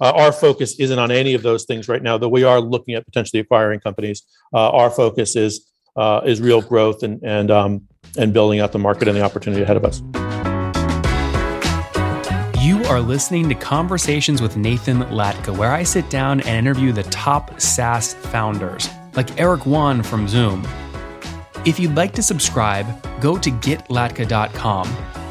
uh, our focus isn't on any of those things right now, though we are looking at potentially acquiring companies. Uh, our focus is uh, is real growth and and um, and building out the market and the opportunity ahead of us. You are listening to Conversations with Nathan Latka, where I sit down and interview the top SaaS founders, like Eric Yuan from Zoom. If you'd like to subscribe, go to getlatka.com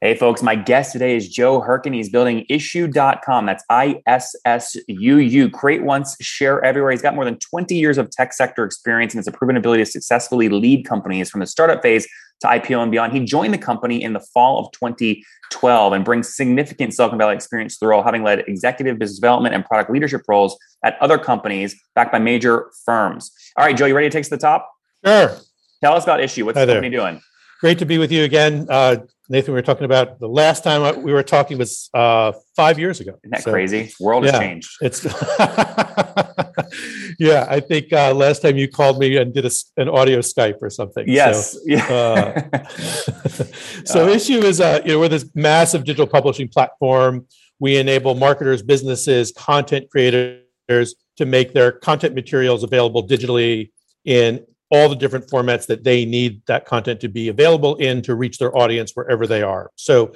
Hey, folks, my guest today is Joe Hyrkin. He's building issuu.com. That's I S S U U. Create once, share everywhere. He's got more than 20 years of tech sector experience and has a proven ability to successfully lead companies from the startup phase to IPO and beyond. He joined the company in the fall of 2012 and brings significant Silicon Valley experience to the role, having led executive business development and product leadership roles at other companies backed by major firms. All right, Joe, you ready to take us to the top? Sure. Tell us about Issuu. What's Hi the there. company doing? Great to be with you again. Uh, Nathan, we were talking about the last time we were talking was uh, five years ago. Isn't that So crazy? World has changed. It's yeah. I think uh, last time you called me and did a an audio Skype or something. So, Yes. yeah. uh, so Issuu is uh, you know we're this massive digital publishing platform. We enable marketers, businesses, content creators to make their content materials available digitally in all the different formats that they need that content to be available in to reach their audience wherever they are. So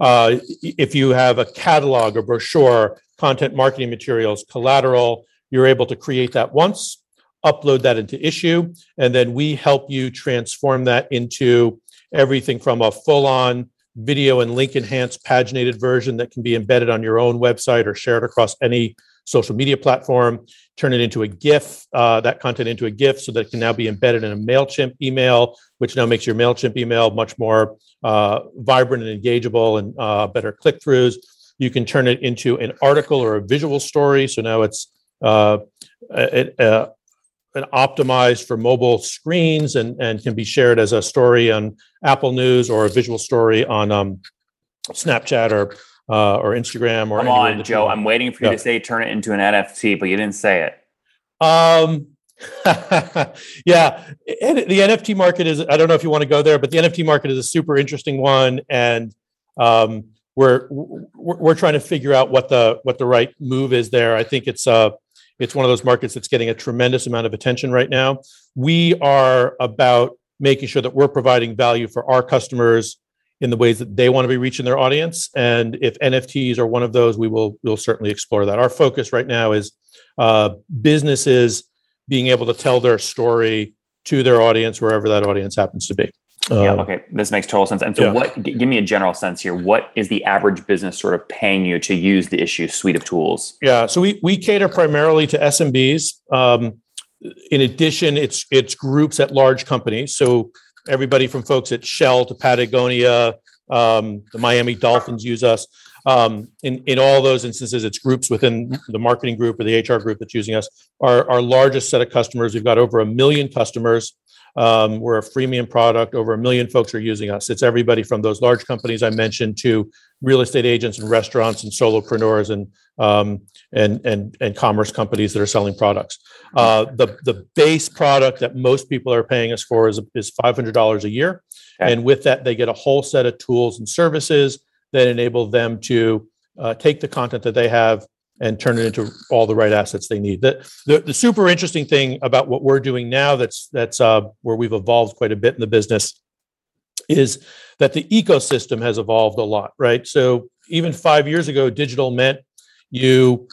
uh, if you have a catalog, a brochure, content marketing materials, collateral, you're able to create that once, upload that into Issuu, and then we help you transform that into everything from a full-on video and link enhanced paginated version that can be embedded on your own website or shared across any social media platform turn it into a gif uh, that content into a gif so that it can now be embedded in a mailchimp email which now makes your mailchimp email much more uh, vibrant and engageable and uh, better click-throughs. You can turn it into an article or a visual story. So now it's it, uh, an optimized for mobile screens and, and can be shared as a story on Apple News or a visual story on um, Snapchat or uh, or Instagram or Come on, Joe. I'm waiting for you Yeah. to say turn it into an NFT, but you didn't say it. Um, yeah, and the NFT market is. I don't know if you want to go there, but the NFT market is a super interesting one, and um, we're we're we're trying to figure out what the what the right move is there. I think it's uh it's one of those markets that's getting a tremendous amount of attention right now. We are about making sure that we're providing value for our customers in the ways that they want to be reaching their audience, and if NFTs are one of those, we will we'll certainly explore that. Our focus right now is uh, businesses being able to tell their story to their audience wherever that audience happens to be. yeah. Um, Okay. This makes total sense. And so, yeah. what? g- Give me a general sense here. What is the average business sort of paying you to use the Issuu suite of tools? Yeah, so we we cater primarily to SMBs. Um, in addition, it's it's groups at large companies. So everybody from folks at Shell to Patagonia, um, the Miami Dolphins use us. Um, in in all those instances, it's groups within the marketing group or the HR group that's using us. Our our largest set of customers, we've got over a million customers. Um, we're a freemium product. Over a million folks are using us. It's everybody from those large companies I mentioned to real estate agents and restaurants and solopreneurs and um, and and and commerce companies that are selling products. Uh, the the base product that most people are paying us for is is five hundred dollars a year, Okay. and with that they get a whole set of tools and services that enable them to uh, take the content that they have and turn it into all the right assets they need. The, the the super interesting thing about what we're doing now that's that's uh, where we've evolved quite a bit in the business is that the ecosystem has evolved a lot, right? So even five years ago, digital meant you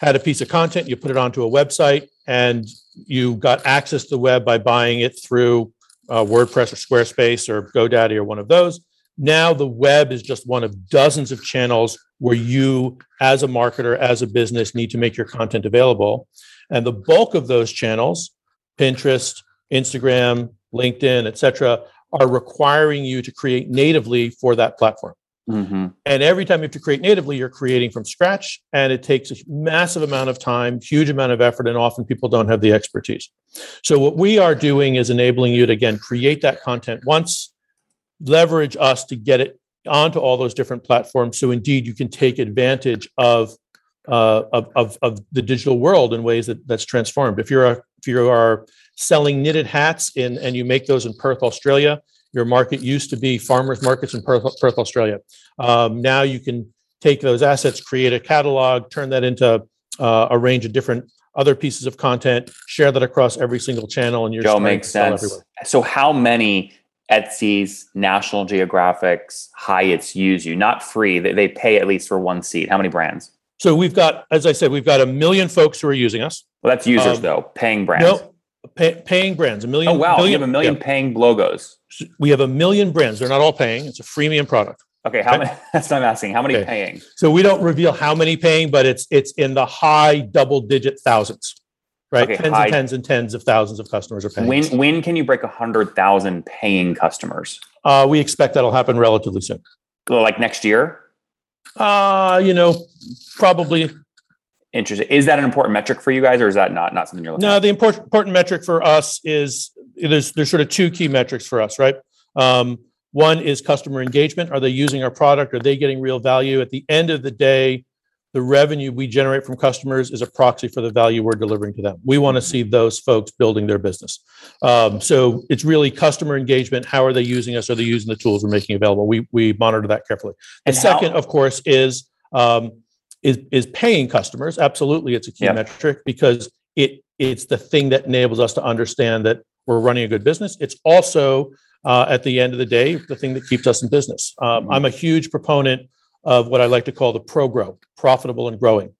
had a piece of content, you put it onto a website, and you got access to the web by buying it through uh, WordPress or Squarespace or GoDaddy or one of those. Now the web is just one of dozens of channels where you, as a marketer, as a business, need to make your content available. And the bulk of those channels, Pinterest, Instagram, LinkedIn, et cetera, are requiring you to create natively for that platform. Mm-hmm. And every time you have to create natively, you're creating from scratch, and it takes a massive amount of time, huge amount of effort, and often people don't have the expertise. So what we are doing is enabling you to again create that content once, leverage us to get it onto all those different platforms. So indeed, you can take advantage of uh, of, of, of the digital world in ways that that's transformed. If you're a, if you are selling knitted hats in and you make those in Perth, Australia, your market used to be farmers markets in Perth, Perth Australia. Um, now you can take those assets, create a catalog, turn that into uh, a range of different other pieces of content, share that across every single channel, and your Joe makes sense. So, how many Etsy's, National Geographic's, Hyatt's use you? Not free; they, they pay at least for one seat. How many brands? So we've got, as I said, we've got a million folks who are using us. Well, that's users um, though, paying brands. No, pay, paying brands. A million. Oh wow, million, you have a million yeah. paying logos. We have a million brands. They're not all paying. It's a freemium product. Okay, how okay. many? That's what I'm asking. How many okay. paying? So we don't reveal how many paying, but it's it's in the high double digit thousands, right? Okay, tens high. and tens and tens of thousands of customers are paying. When when can you break a hundred thousand paying customers? Uh, we expect that'll happen relatively soon. Like next year? Uh, you know, probably. Interesting. Is that an important metric for you guys, or is that not not something you're looking? For? No, at? the important important metric for us is there's there's sort of two key metrics for us, right? Um, one is customer engagement. Are they using our product? Are they getting real value? At the end of the day, the revenue we generate from customers is a proxy for the value we're delivering to them. We want to see those folks building their business. Um, so it's really customer engagement. How are they using us? Are they using the tools we're making available? We we monitor that carefully. The and second, how- of course, is um, is is paying customers. Absolutely, it's a key yep. metric because it it's the thing that enables us to understand that we're running a good business. It's also uh, at the end of the day, the thing that keeps us in business. Um, mm-hmm. I'm a huge proponent of what I like to call the pro grow, profitable and growing.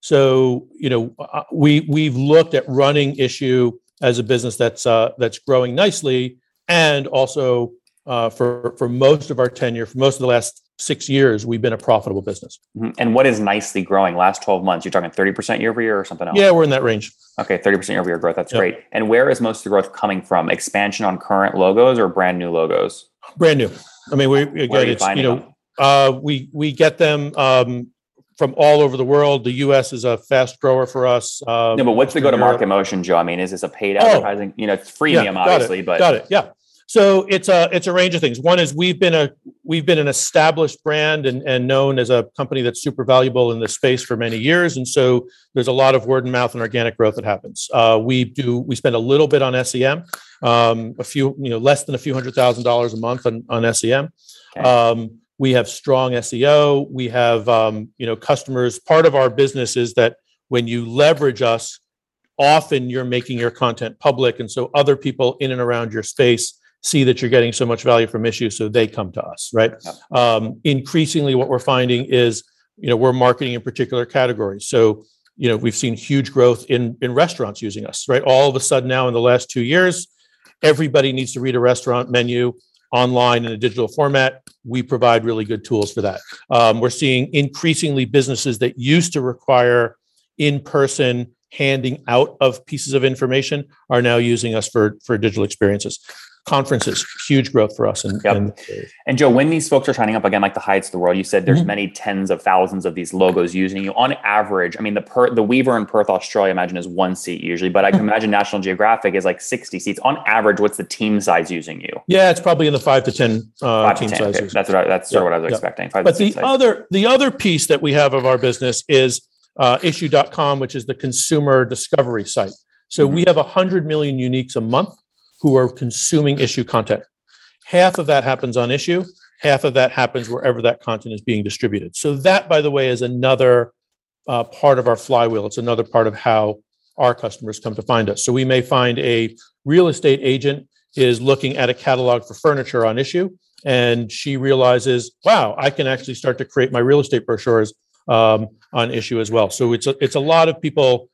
So, you know, uh, we we've looked at running Issuu as a business that's uh, that's growing nicely, and also uh, for for most of our tenure, for most of the last six years, we've been a profitable business. Mm-hmm. And what is nicely growing? Last 12 months, you're talking 30% year over year or something else? Yeah, we're in that range. Okay, 30% year over year growth. That's yep. great. And where is most of the growth coming from? Expansion on current logos or brand new logos? Brand new. I mean, we again, you it's you know, uh, we we get them um, from all over the world. The U.S. is a fast grower for us. Um, no, but what's the go-to-market motion, Joe? I mean, is this a paid oh. advertising? Oh, you know, it's freemium, yeah, obviously, it, but got it. Yeah. So it's a it's a range of things. One is we've been a we've been an established brand and, and known as a company that's super valuable in this space for many years, and so there's a lot of word of mouth and organic growth that happens. Uh, we do we spend a little bit on SEM, um, a few you know less than a few hundred thousand dollars a month on on SEM. Okay. Um, we have strong SEO. We have um, you know customers. Part of our business is that when you leverage us, often you're making your content public, and so other people in and around your space see that you're getting so much value from issues, so they come to us, right? Um, increasingly, what we're finding is, you know, we're marketing in particular categories. So, you know, we've seen huge growth in in restaurants using us, right? All of a sudden now, in the last two years, everybody needs to read a restaurant menu online in a digital format. We provide really good tools for that. Um, we're seeing increasingly businesses that used to require in-person handing out of pieces of information are now using us for for digital experiences conferences, huge growth for us. And, yep. and, and, Joe, when these folks are signing up again, like the Hyatts of the world, you said there's mm-hmm. many tens of thousands of these logos using you. On average, I mean, the per, the Weaver in Perth, Australia, I imagine is one seat usually, but I can imagine National Geographic is like 60 seats. On average, what's the team size using you? Yeah, it's probably in the five to 10 uh, five team to 10. Okay. That's what I, that's sort of what I was expecting. but the other, the other piece that we have of our business is uh, issuu.com, which is the consumer discovery site. So mm-hmm. we have 100 million uniques a month who are consuming Issuu content. Half of that happens on Issuu, half of that happens wherever that content is being distributed. So, that, by the way, is another uh, part of our flywheel. It's another part of how our customers come to find us. So, we may find a real estate agent is looking at a catalog for furniture on Issuu, and she realizes, wow, I can actually start to create my real estate brochures um, on Issuu as well. So, it's a, it's a lot of people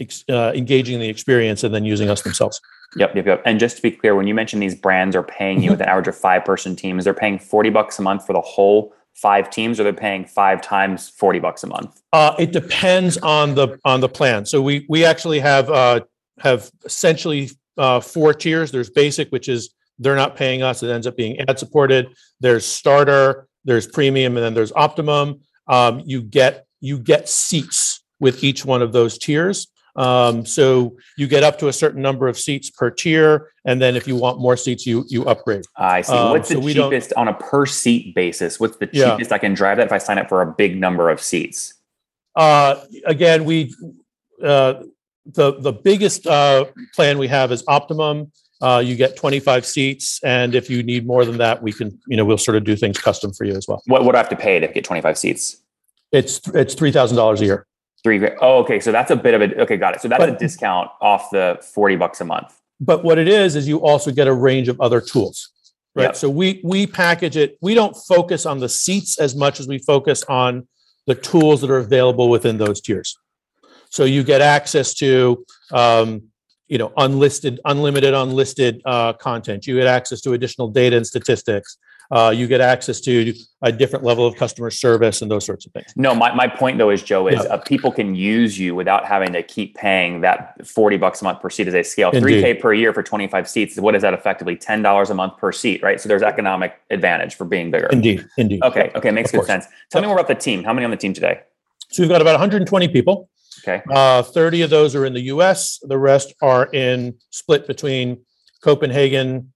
ex- uh, engaging in the experience and then using us themselves. Yep, yep, yep. And just to be clear, when you mention these brands are paying you with an average of five person teams, they're paying 40 bucks a month for the whole five teams or they're paying five times 40 bucks a month? Uh, it depends on the on the plan. So we we actually have uh, have essentially uh, four tiers. There's basic, which is they're not paying us. It ends up being ad supported. There's starter, there's premium, and then there's optimum. Um, you get you get seats with each one of those tiers. Um, so you get up to a certain number of seats per tier, and then if you want more seats, you you upgrade. I see. Um, What's the so cheapest on a per seat basis? What's the Yeah. cheapest I can drive that if I sign up for a big number of seats? Uh, again, we uh, the the biggest uh, plan we have is optimum. Uh, you get 25 seats, and if you need more than that, we can you know we'll sort of do things custom for you as well. What would I have to pay to get 25 seats? It's it's three thousand dollars a year. Three. Oh, okay. So that's a bit of a okay. Got it. So that's a discount off the 40 bucks a month. But what it is is you also get a range of other tools, right? Yep. So we we package it. We don't focus on the seats as much as we focus on the tools that are available within those tiers. So you get access to um, you know unlisted, unlimited, unlisted uh, content. You get access to additional data and statistics. Uh, you get access to a different level of customer service and those sorts of things. No, my, my point though is Joe is Yeah. uh, people can use you without having to keep paying that 40 bucks a month per seat as they scale. Indeed. 3K per year for 25 seats. What is that effectively? $10 a month per seat, right? So there's economic advantage for being bigger. Indeed, indeed. Okay. Okay. Makes Of good course. sense. Tell me more about the team. How many on the team today? So we've got about 120 people. Okay. Uh, 30 of those are in the US. The rest are in split between Copenhagen,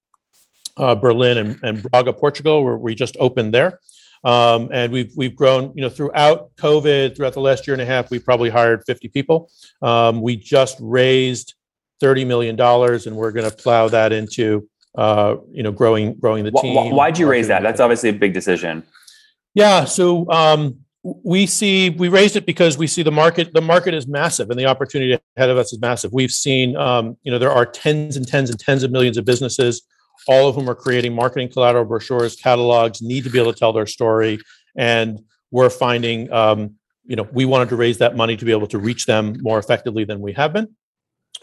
uh, Berlin, and, and Braga, Portugal, where we just opened there. Um, and we've we've grown, you know, throughout COVID, throughout the last year and a half, we probably hired 50 people. Um, we just raised 30 million dollars, and we're going to plow that into, uh, you know, growing growing the team. wh- Why'd you raise that? That's obviously a big decision. Yeah, so um, we see we raised it because we see the market. The market is massive, and the opportunity ahead of us is massive. We've seen, um, you know, there are tens and tens and tens of millions of businesses, all of whom are creating marketing collateral, brochures, catalogs, need to be able to tell their story, and we're finding, um, you know, we wanted to raise that money to be able to reach them more effectively than we have been.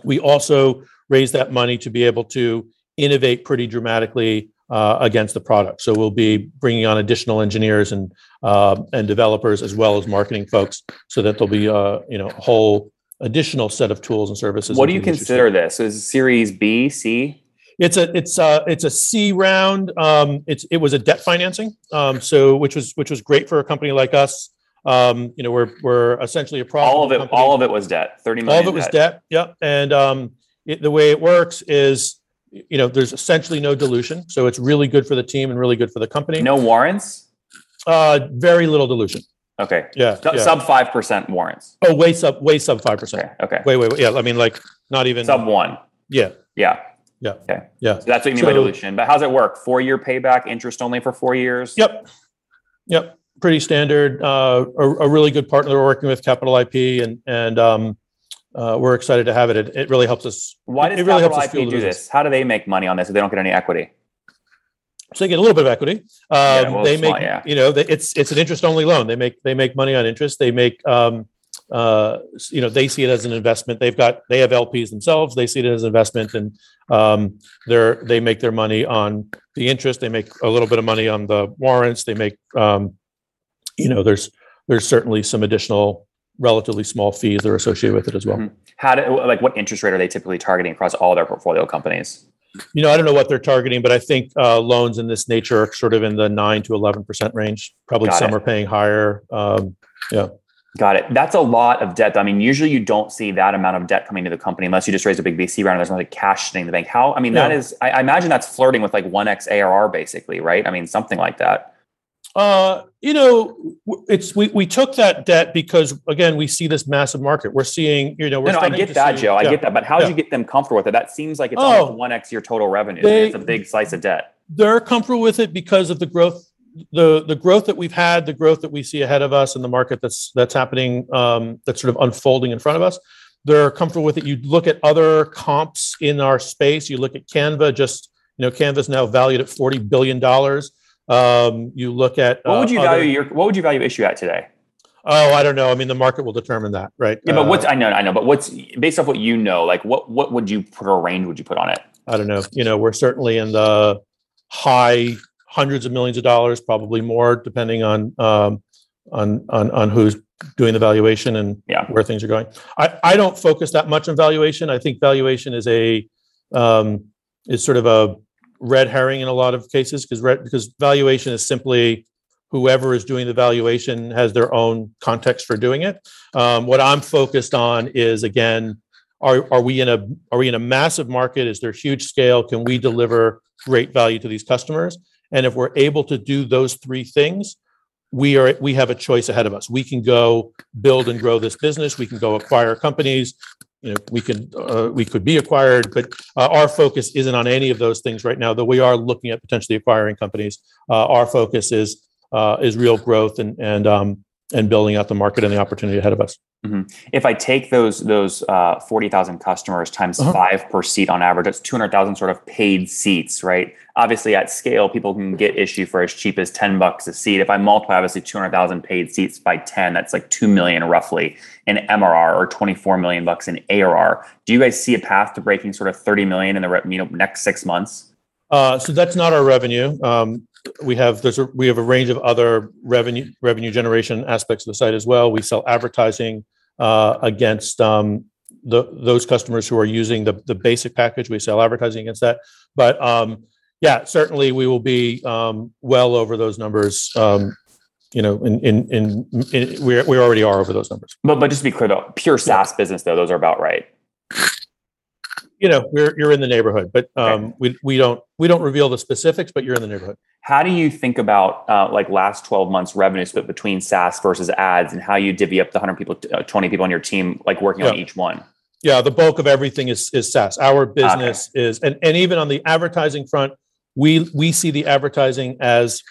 We also raised that money to be able to innovate pretty dramatically uh, against the product. So we'll be bringing on additional engineers and uh, and developers as well as marketing folks, so that there'll be uh, you know a whole additional set of tools and services. What do you into the industry. consider this? Is it Series B, C? It's a it's a it's a C round. Um, it's it was a debt financing. Um, so which was which was great for a company like us. Um, you know, we're we're essentially a profitable All of it. company. All of it was debt. 30 million. all of it was debt. Yeah, and um, it, the way it works is, you know, there's essentially no dilution, so it's really good for the team and really good for the company. No warrants. uh, very little dilution. Okay. Yeah, Sub- yeah. Sub five percent warrants. oh, way sub, way sub five percent. Okay. Okay. Wait, wait, wait, yeah. I mean, like, not even. Sub one. yeah, Yeah. Yeah. Okay. Yeah. So that's what you mean by dilution. But how's it work? Four year payback, interest only for four years. Yep. Yep. Pretty standard. Uh, a, a really good partner we're working with, Capital IP, and and um, uh, we're excited to have it. It, it really helps us. Why does it really Capital us IP do this? How do they make money on this if they don't get any equity? So they get a little bit of equity. Um, Yeah, well, they small, make, yeah. you know, they, it's it's an interest only loan. They make they make money on interest. They make, um, uh, you know, they see it as an investment. They've got they have LPs themselves. They see it as an investment, and um, they're they make their money on the interest. They make a little bit of money on the warrants. They make, um, you know, there's there's certainly some additional relatively small fees that are associated with it as well. Mhm. How do like what interest rate are they typically targeting across all their portfolio companies? You know, I don't know what they're targeting, but I think uh, loans in this nature are sort of in the nine to eleven percent range. Probably Got some it. are paying higher. Um, Got it. That's a lot of debt. I mean, usually you don't see that amount of debt coming to the company unless you just raise a big VC round and there's no like cash sitting in the bank. How? I mean, that Yeah. is. I, I imagine that's flirting with like one x ARR, basically, right? I mean, something like that. Uh, you know, it's we we took that debt because again, we see this massive market. We're seeing, you know, we're No, no, I get that, see- Joe. I yeah. get that. But how did you get them comfortable with it? That seems like it's Oh. almost one x your total revenue. They- it's a big slice of debt. They're comfortable with it because of the growth, the the growth that we've had, the growth that we see ahead of us, and the market that's that's happening, um, that's sort of unfolding in front of us. They're comfortable with it. You look at other comps in our space. You look at Canva. Just you know, Canva's now valued at forty billion dollars. Um, you look at What would uh, you other- value your? What would you value Issuu at today? Oh, I don't know. I mean, the market will determine that, right? Yeah, but Uh, what's I know, I know, but what's based off what you know? Like, what what would you put a range? Would you put on it? I don't know. You know, we're certainly in the high hundreds of millions of dollars, probably more, depending on um, on on on who's doing the valuation and Yeah. where things are going. I I don't focus that much on valuation. I think valuation is a um, is sort of a red herring in a lot of cases because because valuation is simply whoever is doing the valuation has their own context for doing it. Um, what I'm focused on is again are are we in a are we in a massive market? Is there huge scale? Can we deliver great value to these customers? And if we're able to do those three things, we are we have a choice ahead of us. We can go build and grow this business. We can go acquire companies. You know, we can uh, we could be acquired, but uh, our focus isn't on any of those things right now. Though we are looking at potentially acquiring companies. Uh, our focus is uh, is real growth and and um, and building out the market and the opportunity ahead of us. Mm-hmm. If I take those those uh, forty thousand customers times uh-huh. five per seat on average, that's two hundred thousand sort of paid seats, right? Obviously, at scale, people can get Issuu for as cheap as ten bucks a seat. If I multiply obviously two hundred thousand paid seats by ten, that's like two million roughly in MRR or twenty four million bucks in ARR. Do you guys see a path to breaking sort of thirty million in the you know next six months? Uh, so that's not our revenue. Um, we have there's a we have a range of other revenue revenue generation aspects of the site as well. We sell advertising uh, against um, the those customers who are using the the basic package. We sell advertising against that, but um, yeah, certainly we will be um, well over those numbers. Um, you know, in in in, in we we already are over those numbers. But but just to be clear though, pure SaaS yeah. business though, those are about right you know, we're you're in the neighborhood, but um, okay. we we don't we don't reveal the specifics, but you're in the neighborhood. How do you think about uh, like last 12 months revenue split between SaaS versus ads, and how you divvy up the 100 people, uh, 20 people on your team, like working yeah. on each one? Yeah, the bulk of everything is is SaaS. Our business okay. is, and and even on the advertising front, we we see the advertising as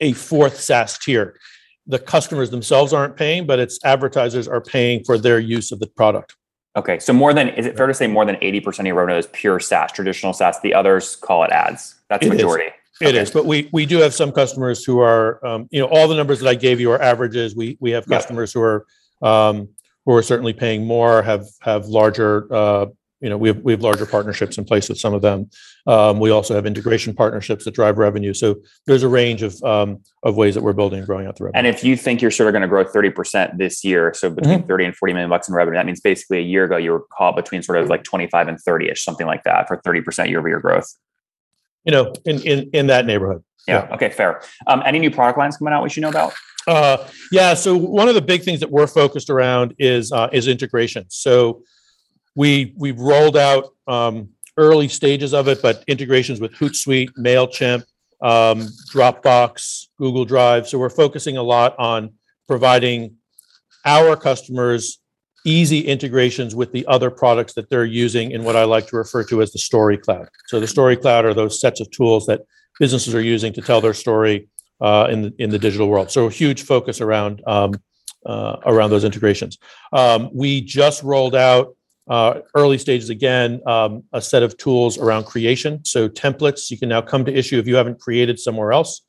a fourth SaaS tier. The customers themselves aren't paying, but it's advertisers are paying for their use of the product. Okay, so more than is it fair to say more than eighty percent of your revenue is pure SaaS, traditional SaaS? The others call it ads. That's it majority. Is. It okay. is, but we we do have some customers who are, um, you know, all the numbers that I gave you are averages. We we have customers yeah. who are um, who are certainly paying more, have have larger uh, you know we have we have larger partnerships in place with some of them. Um, we also have integration partnerships that drive revenue. So there's a range of um, of ways that we're building and growing out the revenue. And if you think you're sort of going to grow 30 percent this year, so between mm-hmm. 30 and 40 million bucks in revenue, that means basically a year ago you were caught between sort of like 25 and 30 ish, something like that, for 30 percent year over year growth. You know, in in in that neighborhood. Yeah. yeah. Okay. Fair. Um, any new product lines coming out we should know about? Uh, yeah. So one of the big things that we're focused around is uh, is integration. So we we've rolled out um, early stages of it, but integrations with Hootsuite, Mailchimp, um, Dropbox, Google Drive. So we're focusing a lot on providing our customers easy integrations with the other products that they're using in what I like to refer to as the story cloud. So the story cloud are those sets of tools that businesses are using to tell their story uh, in the in the digital world. So a huge focus around um, uh, around those integrations. Um, we just rolled out uh, early stages again, um, a set of tools around creation. So templates, you can now come to Issuu if you haven't created somewhere else.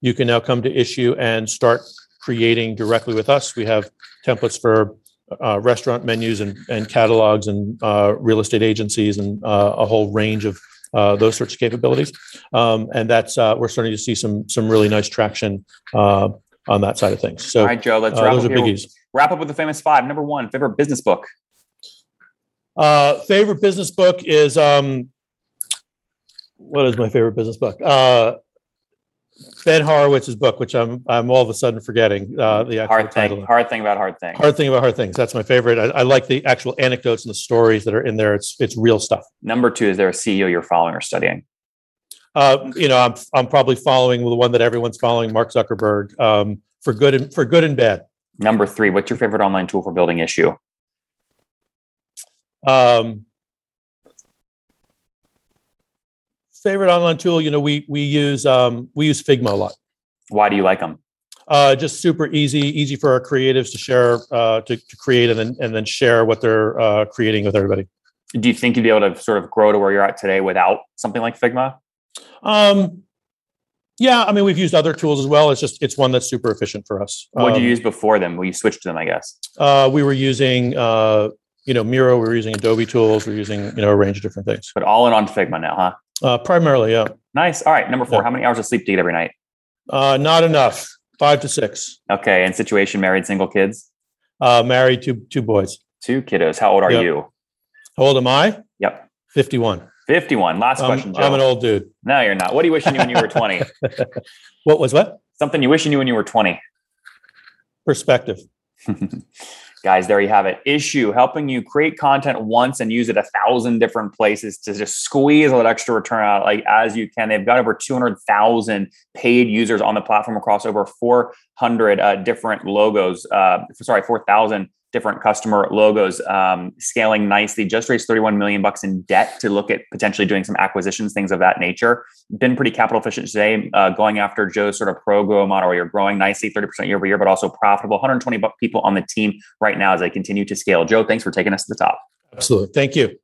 You can now come to Issuu and start creating directly with us. We have templates for uh, restaurant menus and, and catalogs and uh, real estate agencies and uh, a whole range of uh, those sorts of capabilities. Um, and that's uh, we're starting to see some some really nice traction uh, on that side of things. So, all right, Joe, let's wrap, up here. wrap up with the famous five. Number one, favorite business book. Uh, favorite business book is um, what is my favorite business book? Uh, ben Horowitz's book, which I'm I'm all of a sudden forgetting uh, the actual hard title. Thing, hard thing about hard things. Hard thing about hard things. That's my favorite. I, I, like the actual anecdotes and the stories that are in there. It's it's real stuff. Number two, is there a CEO you're following or studying? Uh, you know, I'm I'm probably following the one that everyone's following, Mark Zuckerberg, um, for good and for good and bad. Number three, what's your favorite online tool for building Issuu? Um, favorite online tool, you know, we we use um, we use Figma a lot. Why do you like them? Uh, just super easy, easy for our creatives to share, uh, to, to create, and then and then share what they're uh, creating with everybody. Do you think you'd be able to sort of grow to where you're at today without something like Figma? Um, yeah, I mean, we've used other tools as well. It's just it's one that's super efficient for us. What did um, you use before them? We switched to them, I guess. Uh, we were using uh, you know, Miro, we're using Adobe tools, we're using, you know, a range of different things. But all in on Figma now, huh? Uh, primarily, yeah. Nice. All right. Number four, yeah. how many hours of sleep do you get every night? Uh, not enough. Five to six. Okay. And situation, married, single kids? Uh, married, two two boys. Two kiddos. How old are yep. you? How old am I? Yep. 51. 51. Last um, question, Joe. I'm an old dude. No, you're not. What do you wish you knew when you were 20? what was what? Something you wish you knew when you were 20. Perspective. Guys, there you have it. Issuu helping you create content once and use it a thousand different places to just squeeze a little extra return out like as you can. They've got over 200,000 paid users on the platform across over 400 uh, different logos. Uh, sorry, 4,000 different customer logos, um, scaling nicely. Just raised 31 million bucks in debt to look at potentially doing some acquisitions, things of that nature. Been pretty capital efficient today, uh, going after Joe's sort of pro grow model where you're growing nicely, 30% year over year, but also profitable. 120 people on the team right now as they continue to scale. Joe, thanks for taking us to the top. Absolutely. Thank you.